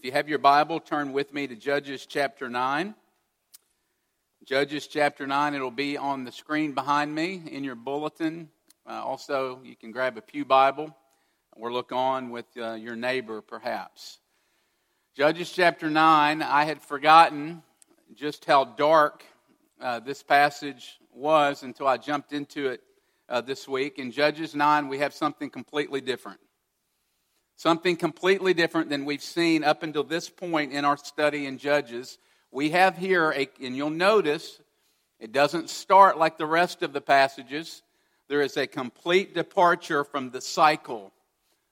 If you have your Bible, turn with me to Judges chapter 9. Judges chapter 9, it'll be on the screen behind me in your bulletin. Uh, also, you can grab a Pew Bible or look on with uh, your neighbor, perhaps. Judges chapter 9, I had forgotten just how dark uh, this passage was until I jumped into it uh, this week. In Judges 9, we have something completely different. Something completely different than we've seen up until this point in our study in Judges. We have here, a, and you'll notice, it doesn't start like the rest of the passages. There is a complete departure from the cycle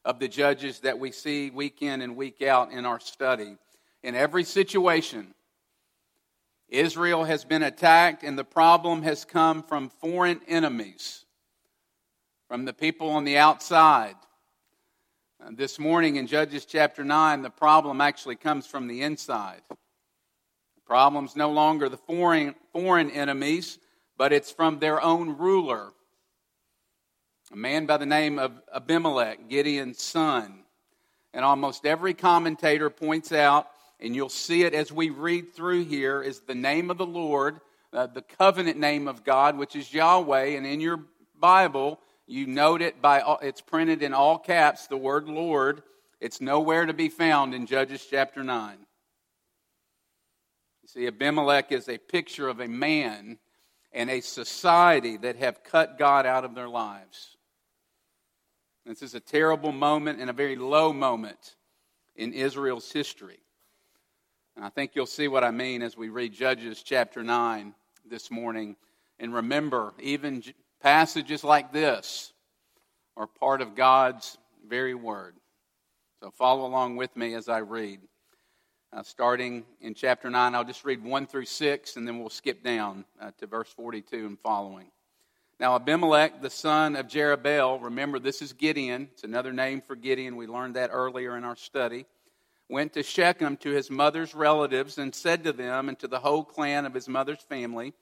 of the judges that we see week in and week out in our study. In every situation, Israel has been attacked, and the problem has come from foreign enemies, from the people on the outside. Uh, this morning in Judges chapter 9, the problem actually comes from the inside. The problem's no longer the foreign, foreign enemies, but it's from their own ruler, a man by the name of Abimelech, Gideon's son. And almost every commentator points out, and you'll see it as we read through here, is the name of the Lord, uh, the covenant name of God, which is Yahweh. And in your Bible, you note it by, it's printed in all caps, the word Lord. It's nowhere to be found in Judges chapter 9. You see, Abimelech is a picture of a man and a society that have cut God out of their lives. This is a terrible moment and a very low moment in Israel's history. And I think you'll see what I mean as we read Judges chapter 9 this morning. And remember, even Passages like this are part of God's very word. So follow along with me as I read. Uh, starting in chapter 9, I'll just read 1 through 6, and then we'll skip down uh, to verse 42 and following. Now, Abimelech, the son of Jerubbaal, remember this is Gideon, it's another name for Gideon. We learned that earlier in our study. Went to Shechem to his mother's relatives and said to them and to the whole clan of his mother's family,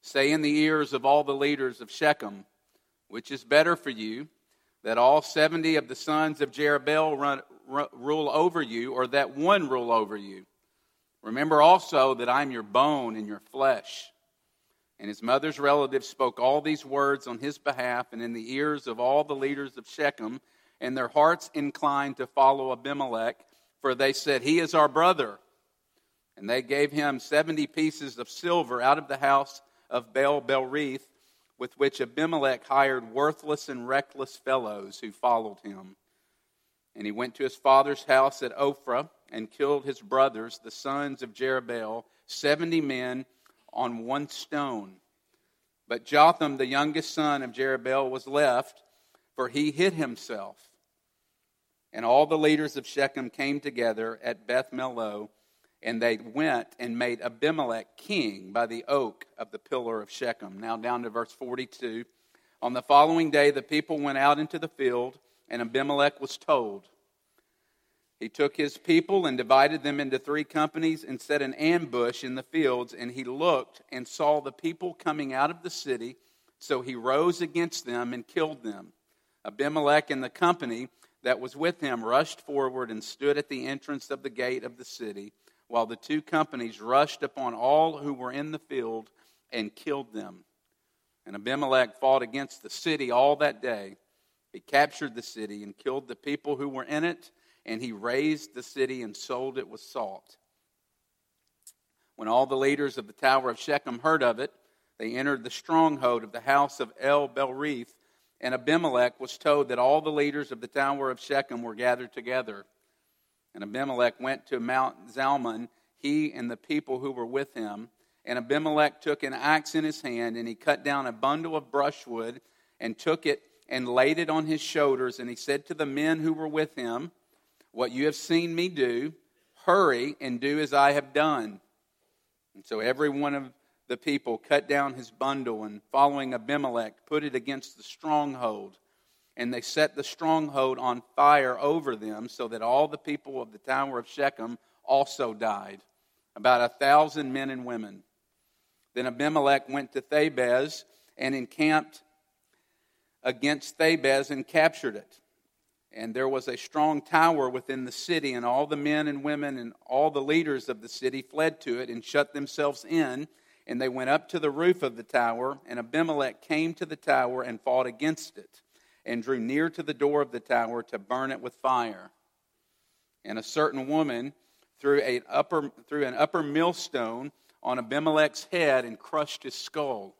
Say in the ears of all the leaders of Shechem, which is better for you, that all 70 of the sons of Jerubbaal run, run, rule over you, or that one rule over you. Remember also that I am your bone and your flesh. And his mother's relatives spoke all these words on his behalf and in the ears of all the leaders of Shechem, and their hearts inclined to follow Abimelech, for they said, He is our brother. And they gave him 70 pieces of silver out of the house of Baal Berith, with which Abimelech hired worthless and reckless fellows who followed him. And he went to his father's house at Ophrah and killed his brothers, the sons of Jerubbaal, seventy men on one stone. But Jotham, the youngest son of Jerubbaal, was left, for he hid himself. And all the leaders of Shechem came together at Beth and they went and made Abimelech king by the oak of the pillar of Shechem. Now, down to verse 42. On the following day, the people went out into the field, and Abimelech was told. He took his people and divided them into three companies and set an ambush in the fields. And he looked and saw the people coming out of the city. So he rose against them and killed them. Abimelech and the company that was with him rushed forward and stood at the entrance of the gate of the city while the two companies rushed upon all who were in the field and killed them. And Abimelech fought against the city all that day. He captured the city and killed the people who were in it, and he razed the city and sold it with salt. When all the leaders of the tower of Shechem heard of it, they entered the stronghold of the house of El Berith, and Abimelech was told that all the leaders of the tower of Shechem were gathered together. And Abimelech went to Mount Zalmon, he and the people who were with him. And Abimelech took an axe in his hand, and he cut down a bundle of brushwood and took it and laid it on his shoulders. And he said to the men who were with him, What you have seen me do, hurry and do as I have done. And so every one of the people cut down his bundle and, following Abimelech, put it against the stronghold and they set the stronghold on fire over them, so that all the people of the tower of Shechem also died, about a thousand men and women. Then Abimelech went to Thebez and encamped against Thebez and captured it. And there was a strong tower within the city, and all the men and women and all the leaders of the city fled to it and shut themselves in. And they went up to the roof of the tower, and Abimelech came to the tower and fought against it, and drew near to the door of the tower to burn it with fire. And a certain woman threw, a upper, threw an upper millstone on Abimelech's head and crushed his skull.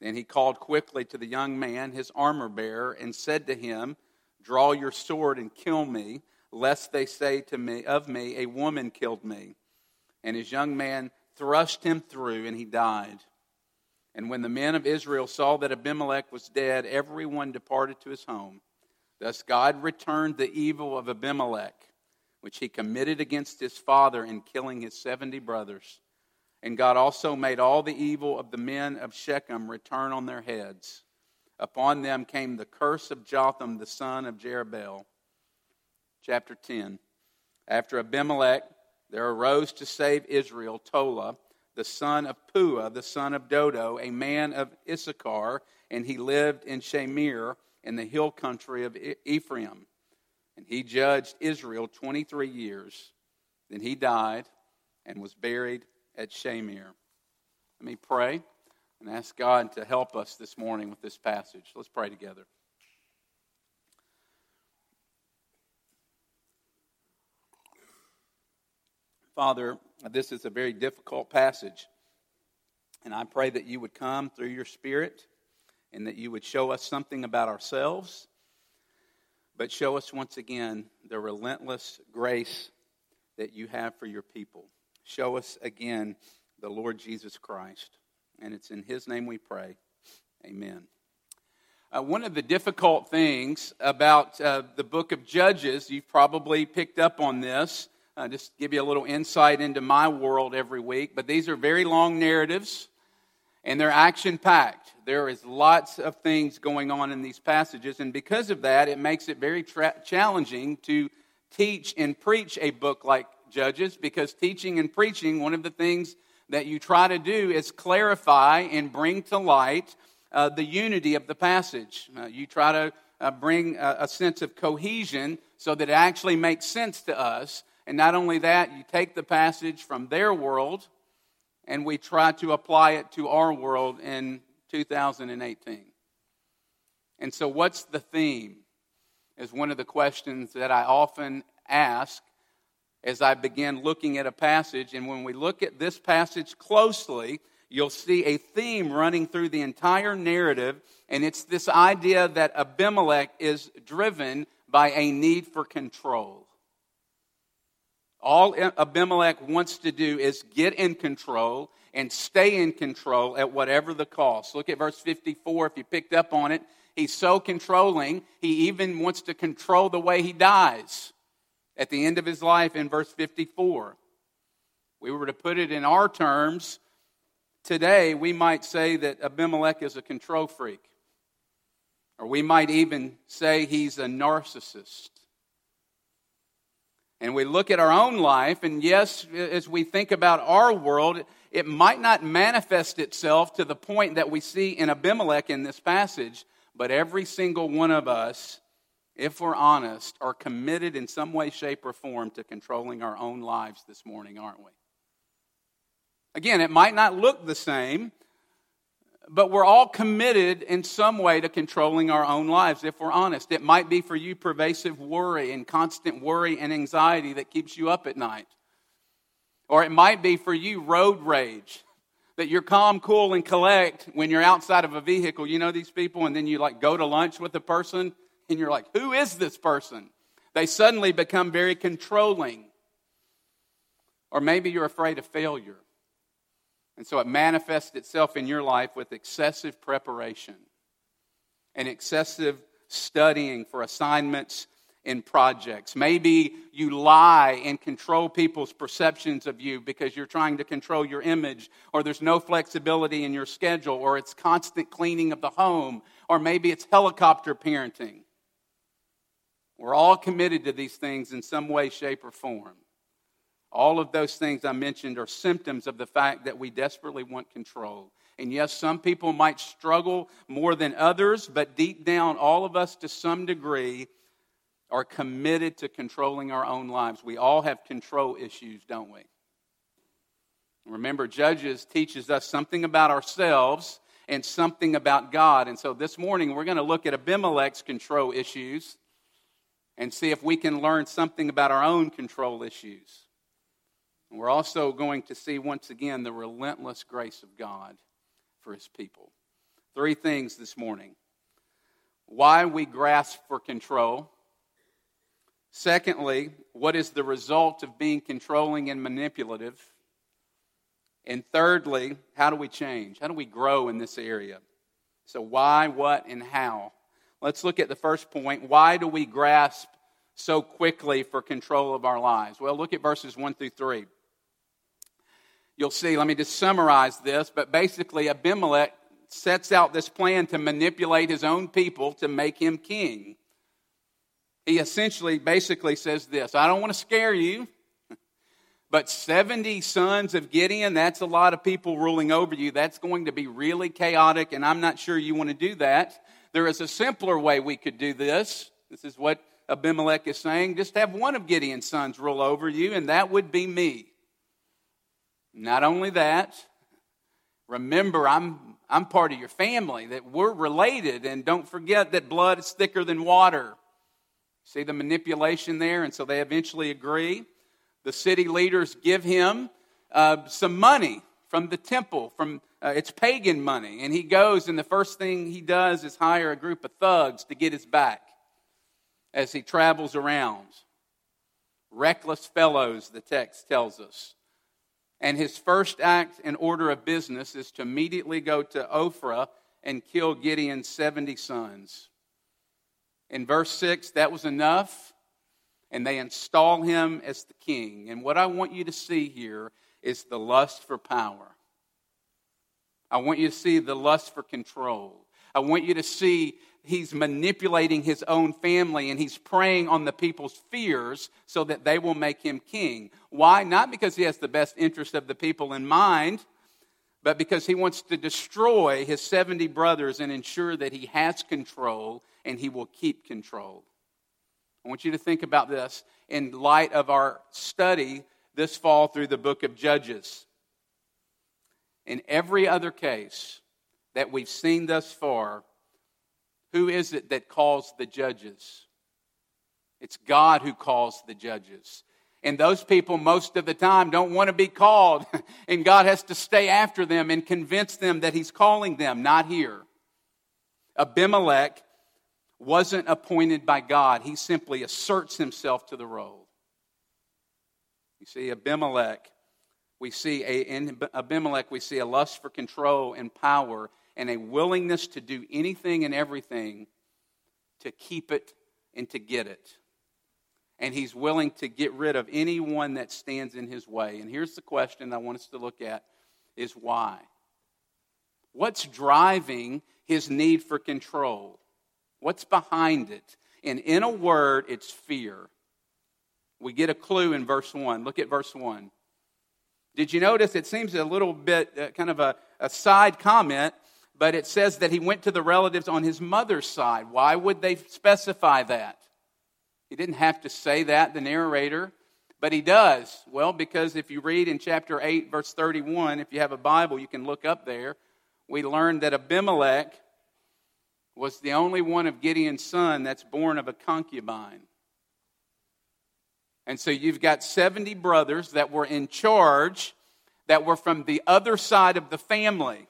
Then he called quickly to the young man, his armor bearer, and said to him, Draw your sword and kill me, lest they say to me of me, A woman killed me. And his young man thrust him through, and he died. And when the men of Israel saw that Abimelech was dead, everyone departed to his home. Thus God returned the evil of Abimelech, which he committed against his father in killing his seventy brothers. And God also made all the evil of the men of Shechem return on their heads. Upon them came the curse of Jotham, the son of Jerubbaal. Chapter 10. After Abimelech, there arose to save Israel Tola, the son of Puah, the son of Dodo, a man of Issachar, and he lived in Shamir in the hill country of Ephraim. And he judged Israel 23 years. Then he died and was buried at Shamir. Let me pray and ask God to help us this morning with this passage. Let's pray together. Father, this is a very difficult passage. And I pray that you would come through your Spirit and that you would show us something about ourselves, but show us once again the relentless grace that you have for your people. Show us again the Lord Jesus Christ. And it's in His name we pray. Amen. Uh, one of the difficult things about uh, the book of Judges, you've probably picked up on this. Uh, just give you a little insight into my world every week. But these are very long narratives, and they're action packed. There is lots of things going on in these passages, and because of that, it makes it very tra- challenging to teach and preach a book like Judges because teaching and preaching, one of the things that you try to do is clarify and bring to light uh, the unity of the passage. Uh, you try to uh, bring a, a sense of cohesion so that it actually makes sense to us. And not only that, you take the passage from their world and we try to apply it to our world in 2018. And so, what's the theme? Is one of the questions that I often ask as I begin looking at a passage. And when we look at this passage closely, you'll see a theme running through the entire narrative, and it's this idea that Abimelech is driven by a need for control. All Abimelech wants to do is get in control and stay in control at whatever the cost. Look at verse 54 if you picked up on it. He's so controlling, he even wants to control the way he dies at the end of his life in verse 54. We were to put it in our terms, today we might say that Abimelech is a control freak. Or we might even say he's a narcissist. And we look at our own life, and yes, as we think about our world, it might not manifest itself to the point that we see in Abimelech in this passage, but every single one of us if we're honest, are committed in some way, shape, or form to controlling our own lives this morning, aren't we? Again, it might not look the same, but we're all committed in some way to controlling our own lives, if we're honest. It might be for you pervasive worry and constant worry and anxiety that keeps you up at night. Or it might be for you road rage, that you're calm, cool, and collect when you're outside of a vehicle. You know these people, and then you like go to lunch with a person and you're like, who is this person? They suddenly become very controlling. Or maybe you're afraid of failure. And so it manifests itself in your life with excessive preparation and excessive studying for assignments and projects. Maybe you lie and control people's perceptions of you because you're trying to control your image, or there's no flexibility in your schedule, or it's constant cleaning of the home, or maybe it's helicopter parenting. We're all committed to these things in some way, shape, or form. All of those things I mentioned are symptoms of the fact that we desperately want control. And yes, some people might struggle more than others, but deep down, all of us to some degree are committed to controlling our own lives. We all have control issues, don't we? Remember, Judges teaches us something about ourselves and something about God. And so this morning we're going to look at Abimelech's control issues and see if we can learn something about our own control issues. And we're also going to see once again the relentless grace of God for his people. Three things this morning why we grasp for control. Secondly, what is the result of being controlling and manipulative? And thirdly, how do we change? How do we grow in this area? So, why, what, and how? Let's look at the first point. Why do we grasp so quickly for control of our lives? Well, look at verses 1 through 3. You'll see, let me just summarize this, but basically, Abimelech sets out this plan to manipulate his own people to make him king. He essentially basically says this I don't want to scare you. But 70 sons of Gideon, that's a lot of people ruling over you. That's going to be really chaotic, and I'm not sure you want to do that. There is a simpler way we could do this. This is what Abimelech is saying. Just have one of Gideon's sons rule over you, and that would be me. Not only that, remember, I'm, I'm part of your family, that we're related, and don't forget that blood is thicker than water. See the manipulation there? And so they eventually agree the city leaders give him uh, some money from the temple, from uh, it's pagan money. And he goes, and the first thing he does is hire a group of thugs to get his back as he travels around. Reckless fellows, the text tells us. And his first act in order of business is to immediately go to Ophrah and kill Gideon's 70 sons. In verse 6, that was enough and they install him as the king. And what I want you to see here is the lust for power. I want you to see the lust for control. I want you to see he's manipulating his own family and he's preying on the people's fears so that they will make him king. Why? Not because he has the best interest of the people in mind, but because he wants to destroy his 70 brothers and ensure that he has control and he will keep control. I want you to think about this in light of our study this fall through the book of Judges. In every other case that we've seen thus far, who is it that calls the judges? It's God who calls the judges. And those people, most of the time, don't want to be called. And God has to stay after them and convince them that He's calling them, not here. Abimelech wasn't appointed by God. He simply asserts himself to the role. You see, Abimelech, we see a, in Abimelech, we see a lust for control and power and a willingness to do anything and everything to keep it and to get it. And he's willing to get rid of anyone that stands in his way. And here's the question I want us to look at is why? What's driving his need for control? What's behind it? And in a word, it's fear. We get a clue in verse 1. Look at verse 1. Did you notice? It seems a little bit uh, kind of a, a side comment, but it says that he went to the relatives on his mother's side. Why would they specify that? He didn't have to say that, the narrator, but he does. Well, because if you read in chapter 8, verse 31, if you have a Bible, you can look up there. We learned that Abimelech was the only one of Gideon's son that's born of a concubine. And so you've got 70 brothers that were in charge, that were from the other side of the family.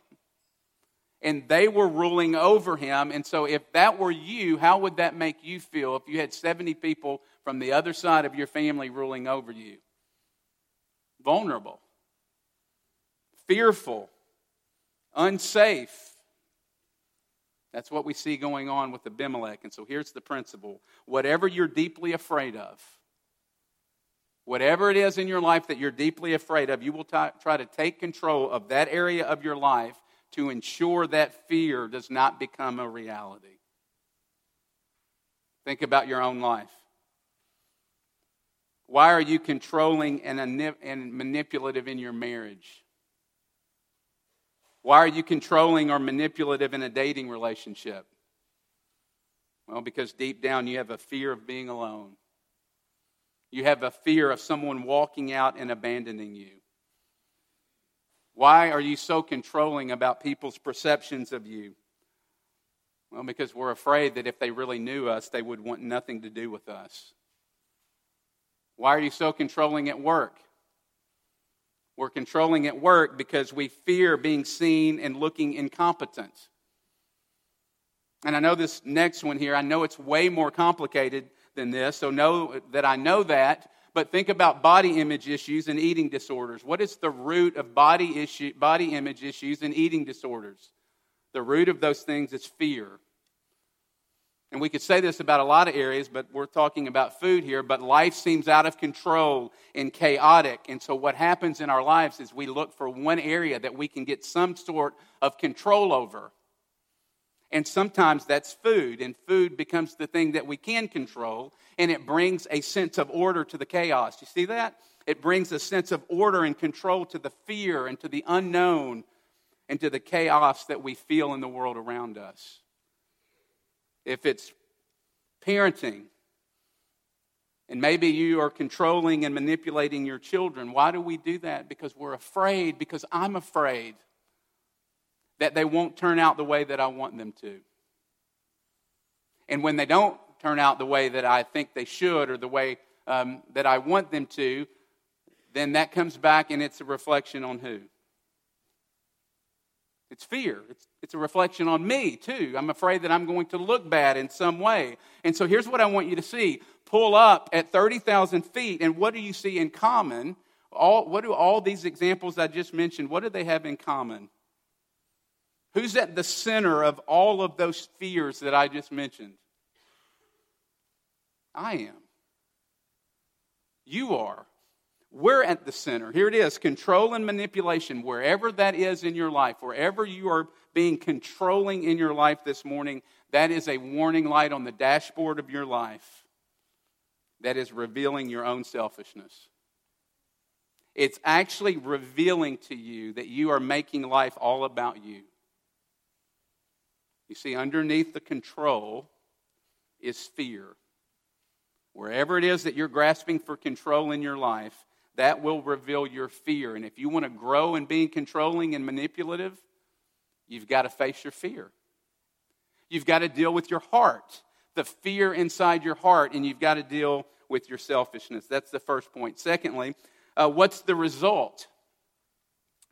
And they were ruling over him. And so, if that were you, how would that make you feel if you had 70 people from the other side of your family ruling over you? Vulnerable, fearful, unsafe. That's what we see going on with Abimelech. And so here's the principle whatever you're deeply afraid of, whatever it is in your life that you're deeply afraid of, you will t- try to take control of that area of your life to ensure that fear does not become a reality. Think about your own life. Why are you controlling and, manipulative in your marriage? Why are you controlling or manipulative in a dating relationship? Well, because deep down you have a fear of being alone. You have a fear of someone walking out and abandoning you. Why are you so controlling about people's perceptions of you? Well, because we're afraid that if they really knew us, they would want nothing to do with us. Why are you so controlling at work? We're controlling at work because we fear being seen and looking incompetent. And I know this next one here, I know it's way more complicated than this, so know that I know that. But think about body image issues and eating disorders. What is the root of body, issue, body image issues and eating disorders? The root of those things is fear. And we could say this about a lot of areas, but we're talking about food here. But life seems out of control and chaotic. And so, what happens in our lives is we look for one area that we can get some sort of control over. And sometimes that's food, and food becomes the thing that we can control, and it brings a sense of order to the chaos. You see that? It brings a sense of order and control to the fear and to the unknown and to the chaos that we feel in the world around us if it's parenting, and maybe you are controlling and manipulating your children. Why do we do that? Because we're afraid, because I'm afraid that they won't turn out the way that I want them to. And when they don't turn out the way that I think they should or the way um, that I want them to, then that comes back and it's a reflection on who? It's fear. It's, it's a reflection on me, too. I'm afraid that I'm going to look bad in some way. And so here's what I want you to see pull up at 30,000 feet, and what do you see in common? All, what do all these examples I just mentioned, what do they have in common? Who's at the center of all of those fears that I just mentioned? I am. You are. We're at the center. Here it is control and manipulation, wherever that is in your life, wherever you are being controlling in your life this morning, that is a warning light on the dashboard of your life that is revealing your own selfishness. It's actually revealing to you that you are making life all about you. You see, underneath the control is fear. Wherever it is that you're grasping for control in your life, that will reveal your fear. And if you want to grow in being controlling and manipulative, you've got to face your fear. You've got to deal with your heart, the fear inside your heart, and you've got to deal with your selfishness. That's the first point. Secondly, uh, what's the result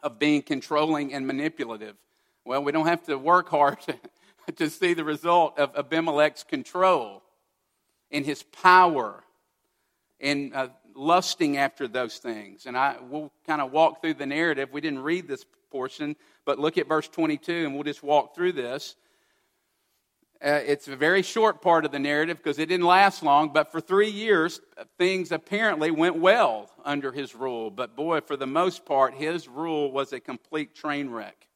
of being controlling and manipulative? Well, we don't have to work hard to see the result of Abimelech's control and his power and uh, lusting after those things. And I will kind of walk through the narrative. We didn't read this portion, but look at verse 22 and we'll just walk through this. Uh, it's a very short part of the narrative because it didn't last long, but for three years, things apparently went well under his rule. But boy, for the most part, his rule was a complete train wreck.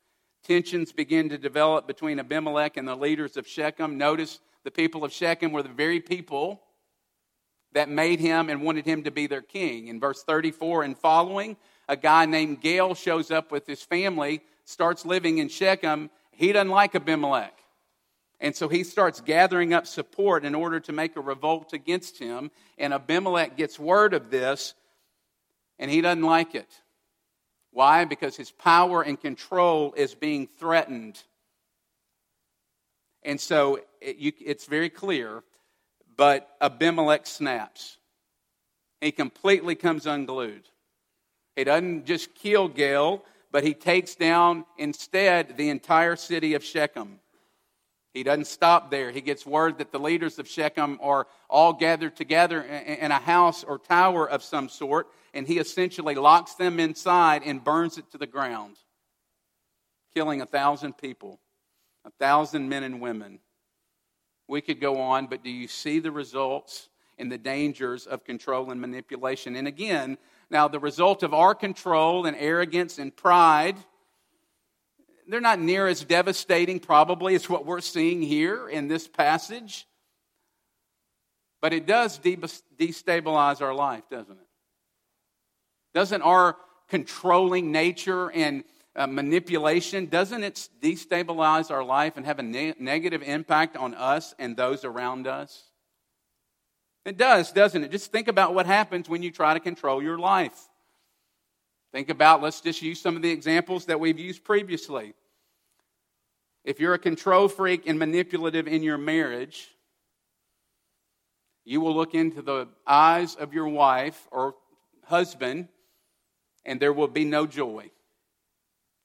Tensions begin to develop between Abimelech and the leaders of Shechem. Notice the people of Shechem were the very people that made him and wanted him to be their king. In verse 34 and following, a guy named Gaal shows up with his family, starts living in Shechem. He doesn't like Abimelech. And so he starts gathering up support in order to make a revolt against him. And Abimelech gets word of this, and he doesn't like it. Why? Because his power and control is being threatened. And so it, you, it's very clear but Abimelech snaps. He completely comes unglued. He doesn't just kill Gaal, but he takes down instead the entire city of Shechem. He doesn't stop there. He gets word that the leaders of Shechem are all gathered together in a house or tower of some sort, and he essentially locks them inside and burns it to the ground, killing a thousand people, a thousand men and women. We could go on, but do you see the results and the dangers of control and manipulation? And again, now the result of our control and arrogance and pride, they're not near as devastating, probably, as what we're seeing here in this passage. But it does destabilize our life, doesn't it? Doesn't our controlling nature and uh, manipulation, doesn't it destabilize our life and have a ne- negative impact on us and those around us? It does, doesn't it? Just think about what happens when you try to control your life. Think about, let's just use some of the examples that we've used previously. If you're a control freak and manipulative in your marriage, you will look into the eyes of your wife or husband, and there will be no joy.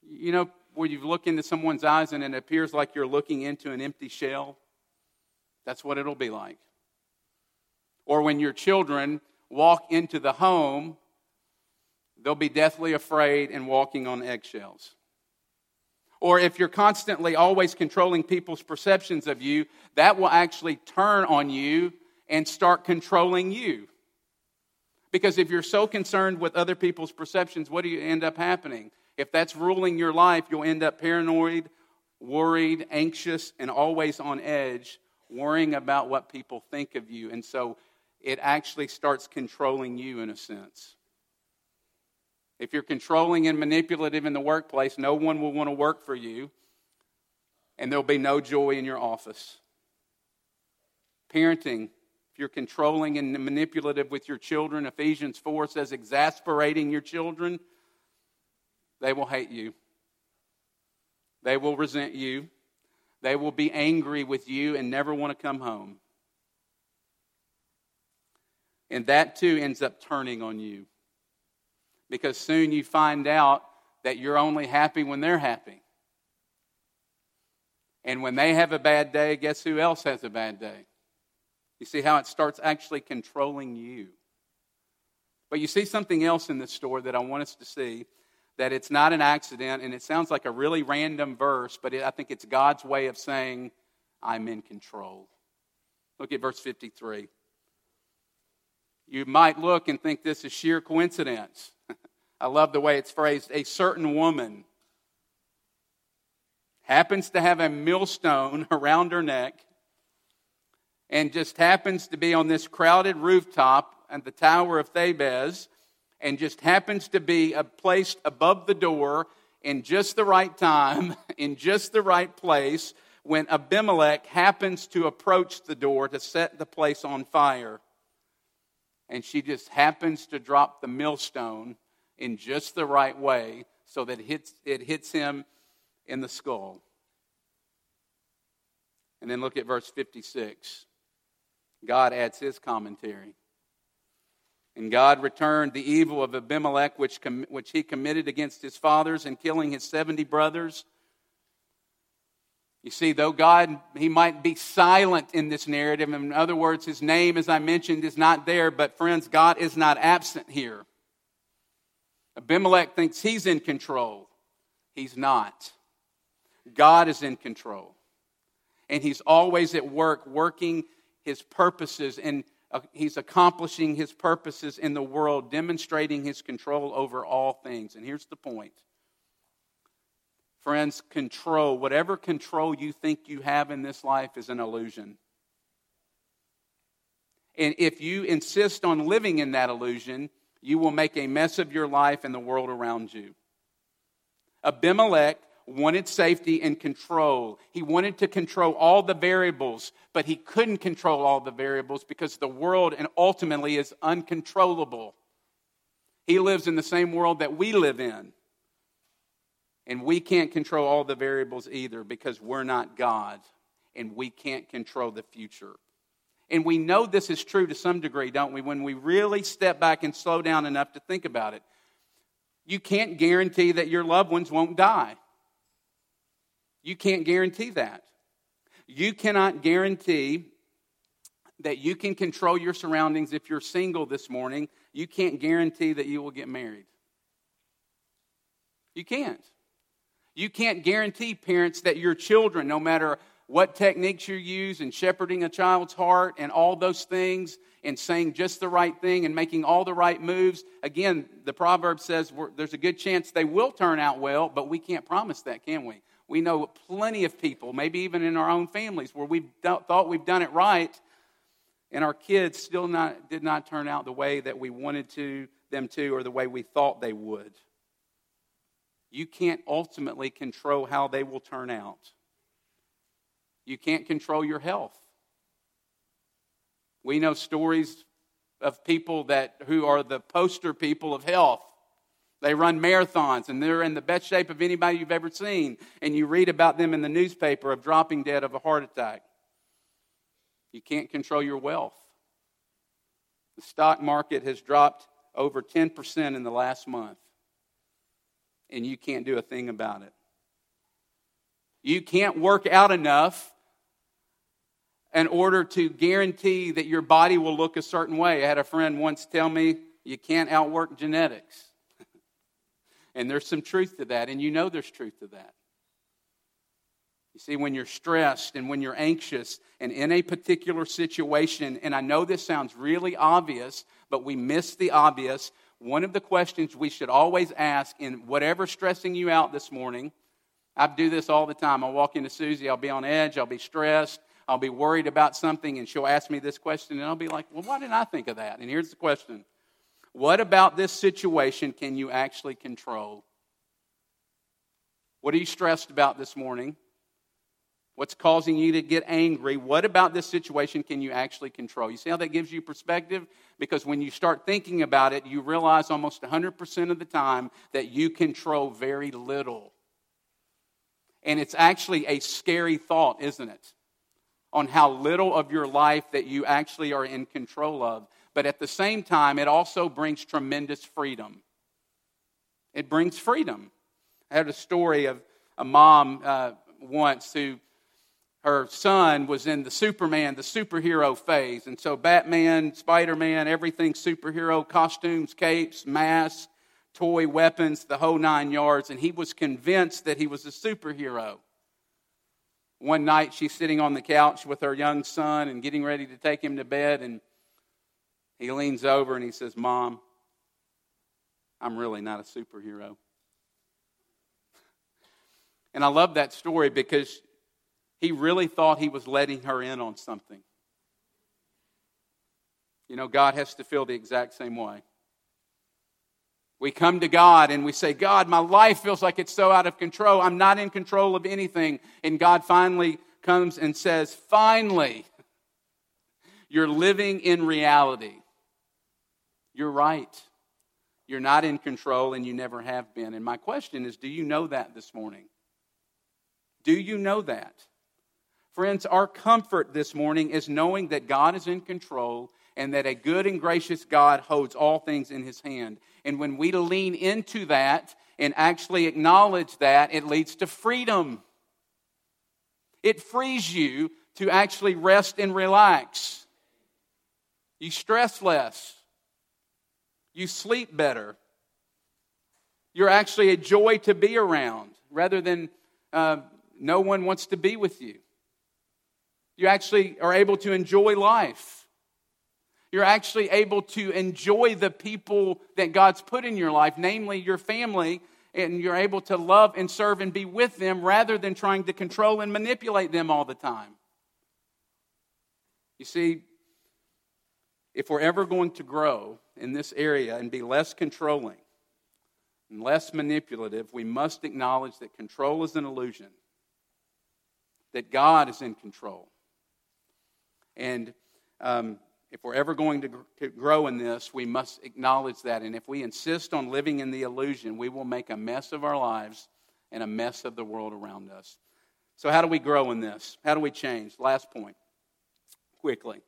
You know, where you look into someone's eyes and it appears like you're looking into an empty shell? That's what it'll be like. Or when your children walk into the home, they'll be deathly afraid and walking on eggshells. Or if you're constantly always controlling people's perceptions of you, that will actually turn on you and start controlling you. Because if you're so concerned with other people's perceptions, what do you end up happening? If that's ruling your life, you'll end up paranoid, worried, anxious, and always on edge, worrying about what people think of you. And so it actually starts controlling you in a sense. If you're controlling and manipulative in the workplace, no one will want to work for you, and there'll be no joy in your office. Parenting, you're controlling and manipulative with your children, Ephesians 4 says exasperating your children, they will hate you. They will resent you. They will be angry with you and never want to come home. And that too ends up turning on you. Because soon you find out that you're only happy when they're happy. And when they have a bad day, guess who else has a bad day? You see how it starts actually controlling you. But you see something else in this story that I want us to see that it's not an accident, and it sounds like a really random verse, but it, I think it's God's way of saying, I'm in control. Look at verse 53. You might look and think this is sheer coincidence. I love the way it's phrased. A certain woman happens to have a millstone around her neck and just happens to be on this crowded rooftop at the Tower of Thebez and just happens to be uh, placed above the door in just the right time, in just the right place, when Abimelech happens to approach the door to set the place on fire. And she just happens to drop the millstone in just the right way so that it hits, it hits him in the skull. And then look at verse 56. God adds his commentary. And God returned the evil of Abimelech, which, com- which he committed against his fathers in killing his 70 brothers. You see, though God, he might be silent in this narrative. In other words, his name, as I mentioned, is not there. But, friends, God is not absent here. Abimelech thinks he's in control. He's not. God is in control. And he's always at work, working his purposes and uh, he's accomplishing his purposes in the world, demonstrating his control over all things. And here's the point. Friends, control, whatever control you think you have in this life, is an illusion. And if you insist on living in that illusion, you will make a mess of your life and the world around you. Abimelech wanted safety and control. He wanted to control all the variables, but he couldn't control all the variables because the world and ultimately is uncontrollable. He lives in the same world that we live in. And we can't control all the variables either because we're not God and we can't control the future. And we know this is true to some degree, don't we, when we really step back and slow down enough to think about it. You can't guarantee that your loved ones won't die. You can't guarantee that. You cannot guarantee that you can control your surroundings if you're single this morning. You can't guarantee that you will get married. You can't. You can't guarantee, parents, that your children, no matter what techniques you use in shepherding a child's heart and all those things and saying just the right thing and making all the right moves. Again, the proverb says there's a good chance they will turn out well, but we can't promise that, can we? We know plenty of people, maybe even in our own families, where we've thought we've done it right, and our kids still not, did not turn out the way that we wanted to them to or the way we thought they would. you can't ultimately control how they will turn out. You can't control your health. We know stories of people that who are the poster people of health. They run marathons and they're in the best shape of anybody you've ever seen. And you read about them in the newspaper of dropping dead of a heart attack. You can't control your wealth. The stock market has dropped over 10% in the last month, and you can't do a thing about it. You can't work out enough in order to guarantee that your body will look a certain way. I had a friend once tell me, you can't outwork genetics. And there's some truth to that, and you know there's truth to that. You see, when you're stressed and when you're anxious and in a particular situation, and I know this sounds really obvious, but we miss the obvious. One of the questions we should always ask in whatever stressing you out this morning, I do this all the time. I'll walk into Susie, I'll be on edge, I'll be stressed, I'll be worried about something, and she'll ask me this question, and I'll be like, well, why didn't I think of that? And here's the question What about this situation can you actually control? What are you stressed about this morning? What's causing you to get angry? What about this situation can you actually control? You see how that gives you perspective? Because when you start thinking about it, you realize almost 100% of the time that you control very little. And it's actually a scary thought, isn't it? On how little of your life that you actually are in control of. But at the same time, it also brings tremendous freedom. It brings freedom. I had a story of a mom uh, once who her son was in the Superman, the superhero phase. And so Batman, Spider Man, everything superhero, costumes, capes, masks, toy weapons, the whole nine yards. And he was convinced that he was a superhero. One night she's sitting on the couch with her young son and getting ready to take him to bed. And he leans over and he says, Mom, I'm really not a superhero. And I love that story because he really thought he was letting her in on something. You know, God has to feel the exact same way. We come to God and we say, God, my life feels like it's so out of control. I'm not in control of anything. And God finally comes and says, Finally, you're living in reality. You're right. You're not in control and you never have been. And my question is do you know that this morning? Do you know that? Friends, our comfort this morning is knowing that God is in control and that a good and gracious God holds all things in his hand. And when we lean into that and actually acknowledge that, it leads to freedom. It frees you to actually rest and relax. You stress less. You sleep better. You're actually a joy to be around rather than uh, no one wants to be with you. You actually are able to enjoy life. You're actually able to enjoy the people that God's put in your life, namely your family, and you're able to love and serve and be with them rather than trying to control and manipulate them all the time. You see, if we're ever going to grow in this area and be less controlling and less manipulative, we must acknowledge that control is an illusion, that God is in control. And um, if we're ever going to, to grow in this, we must acknowledge that. And if we insist on living in the illusion, we will make a mess of our lives and a mess of the world around us. So, how do we grow in this? How do we change? Last point, quickly.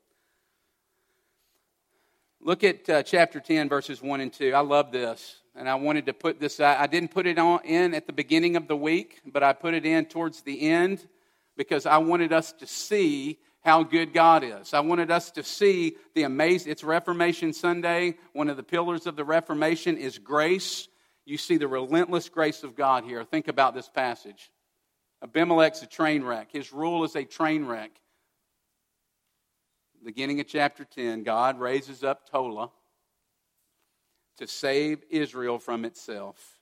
Look at uh, chapter 10, verses 1 and 2. I love this, and I wanted to put this, I, I didn't put it on, in at the beginning of the week, but I put it in towards the end because I wanted us to see how good God is. I wanted us to see the amazing, it's Reformation Sunday. One of the pillars of the Reformation is grace. You see the relentless grace of God here. Think about this passage. Abimelech's a train wreck, his rule is a train wreck. Beginning of chapter 10, God raises up Tola to save Israel from itself.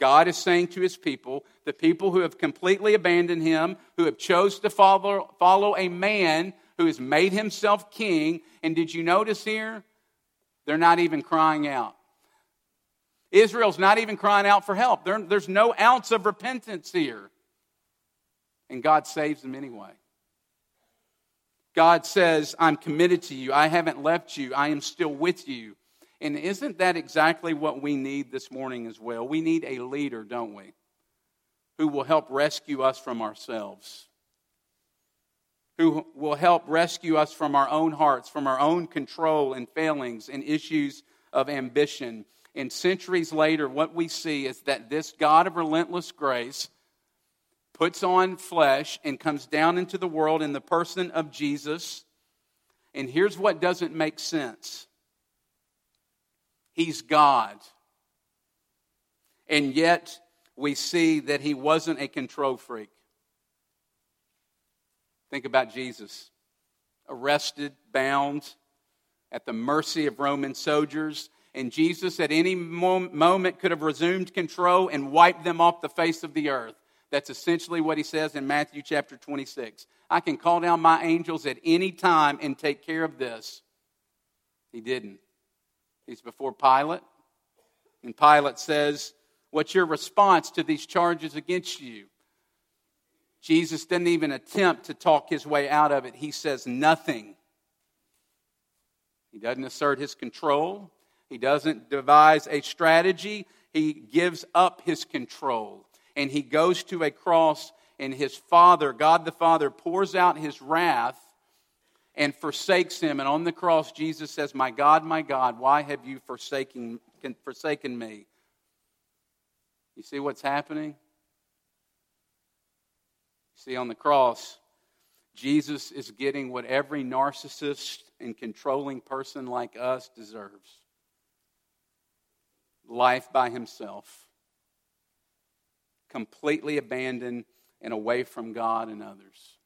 God is saying to his people, the people who have completely abandoned him, who have chose to follow, follow a man who has made himself king, and did you notice here? They're not even crying out. Israel's not even crying out for help. There, there's no ounce of repentance here. And God saves them anyway. God says, I'm committed to you. I haven't left you. I am still with you. And isn't that exactly what we need this morning as well? We need a leader, don't we? Who will help rescue us from ourselves, who will help rescue us from our own hearts, from our own control and failings and issues of ambition. And centuries later, what we see is that this God of relentless grace puts on flesh and comes down into the world in the person of Jesus. And here's what doesn't make sense He's God. And yet, we see that he wasn't a control freak. Think about Jesus arrested, bound, at the mercy of Roman soldiers. And Jesus, at any moment, could have resumed control and wiped them off the face of the earth. That's essentially what he says in Matthew chapter 26. I can call down my angels at any time and take care of this. He didn't. He's before Pilate. And Pilate says, What's your response to these charges against you? Jesus didn't even attempt to talk his way out of it. He says nothing. He doesn't assert his control. He doesn't devise a strategy. He gives up his control and he goes to a cross, and his Father, God the Father, pours out his wrath and forsakes him. And on the cross, Jesus says, My God, my God, why have you forsaken, forsaken me? You see what's happening? See, on the cross, Jesus is getting what every narcissist and controlling person like us deserves life by himself completely abandoned and away from God and others.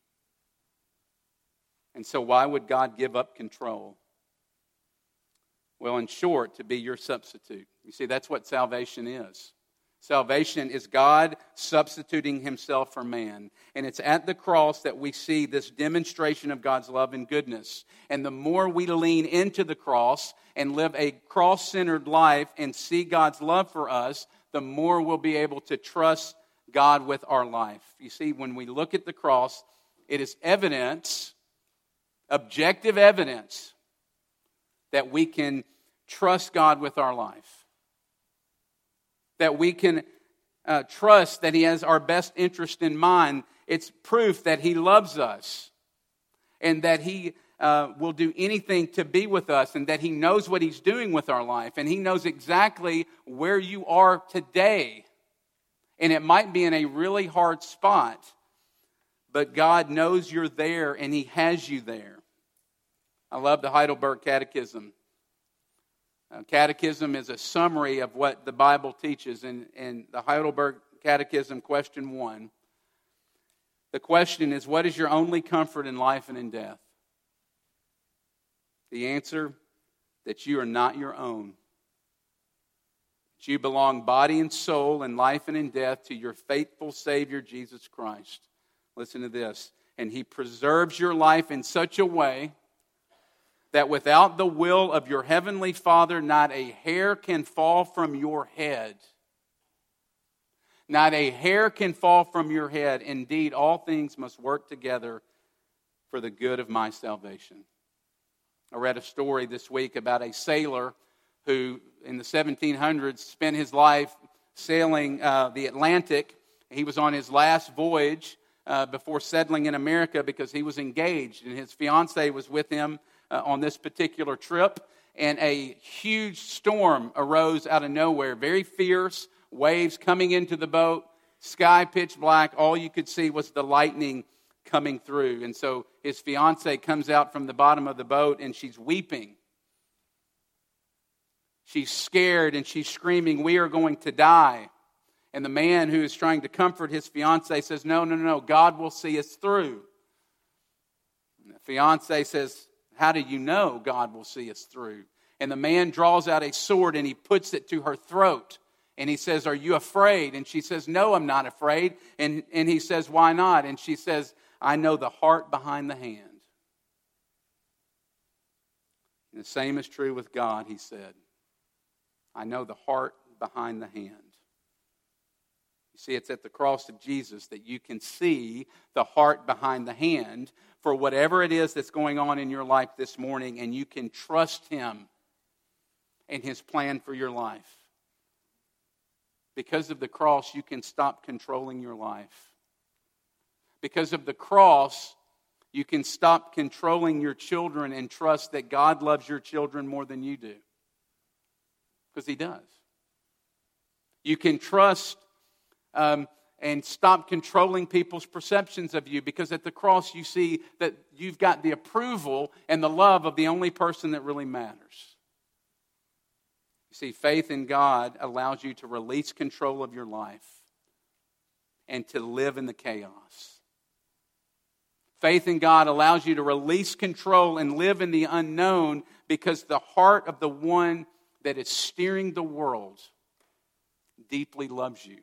And so, why would God give up control? Well, in short, to be your substitute. You see, that's what salvation is. Salvation is God substituting himself for man. And it's at the cross that we see this demonstration of God's love and goodness. And the more we lean into the cross and live a cross centered life and see God's love for us, the more we'll be able to trust God with our life. You see, when we look at the cross, it is evidence, objective evidence, that we can trust God with our life. That we can uh, trust that He has our best interest in mind. It's proof that He loves us and that He uh, will do anything to be with us and that He knows what He's doing with our life and He knows exactly where you are today. And it might be in a really hard spot, but God knows you're there and He has you there. I love the Heidelberg Catechism. Uh, catechism is a summary of what the Bible teaches. And, and the Heidelberg Catechism, question one the question is, What is your only comfort in life and in death? The answer that you are not your own. That you belong body and soul, in life and in death, to your faithful Savior, Jesus Christ. Listen to this. And He preserves your life in such a way that without the will of your heavenly Father, not a hair can fall from your head. Not a hair can fall from your head. Indeed, all things must work together for the good of my salvation. I read a story this week about a sailor who, in the 1700s, spent his life sailing uh, the Atlantic. He was on his last voyage uh, before settling in America because he was engaged, and his fiancee was with him uh, on this particular trip. And a huge storm arose out of nowhere, very fierce, waves coming into the boat, sky pitch black. All you could see was the lightning coming through. And so his fiance comes out from the bottom of the boat and she's weeping. She's scared and she's screaming, We are going to die. And the man who is trying to comfort his fiance says, No, no, no, God will see us through. And the fiance says, How do you know God will see us through? And the man draws out a sword and he puts it to her throat. And he says, Are you afraid? And she says, No, I'm not afraid. And, and he says, Why not? And she says, I know the heart behind the hand. And the same is true with God, he said. I know the heart behind the hand. You see, it's at the cross of Jesus that you can see the heart behind the hand for whatever it is that's going on in your life this morning, and you can trust Him and His plan for your life. Because of the cross, you can stop controlling your life. Because of the cross, you can stop controlling your children and trust that God loves your children more than you do. Because He does. You can trust um, and stop controlling people's perceptions of you because at the cross you see that you've got the approval and the love of the only person that really matters. You see, faith in God allows you to release control of your life and to live in the chaos. Faith in God allows you to release control and live in the unknown because the heart of the one that is steering the world deeply loves you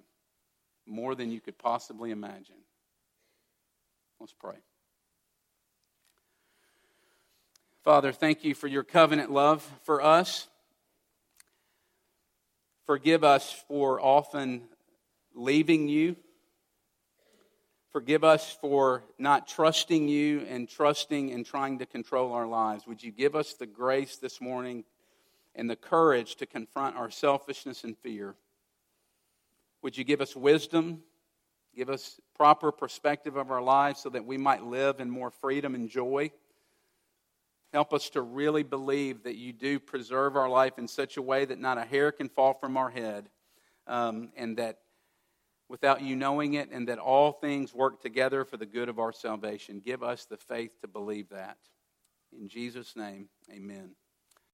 more than you could possibly imagine. Let's pray. Father, thank you for your covenant love for us. Forgive us for often leaving you. Forgive us for not trusting you and trusting and trying to control our lives. Would you give us the grace this morning and the courage to confront our selfishness and fear? Would you give us wisdom? Give us proper perspective of our lives so that we might live in more freedom and joy. Help us to really believe that you do preserve our life in such a way that not a hair can fall from our head, um, and that without you knowing it, and that all things work together for the good of our salvation. Give us the faith to believe that. In Jesus' name, amen.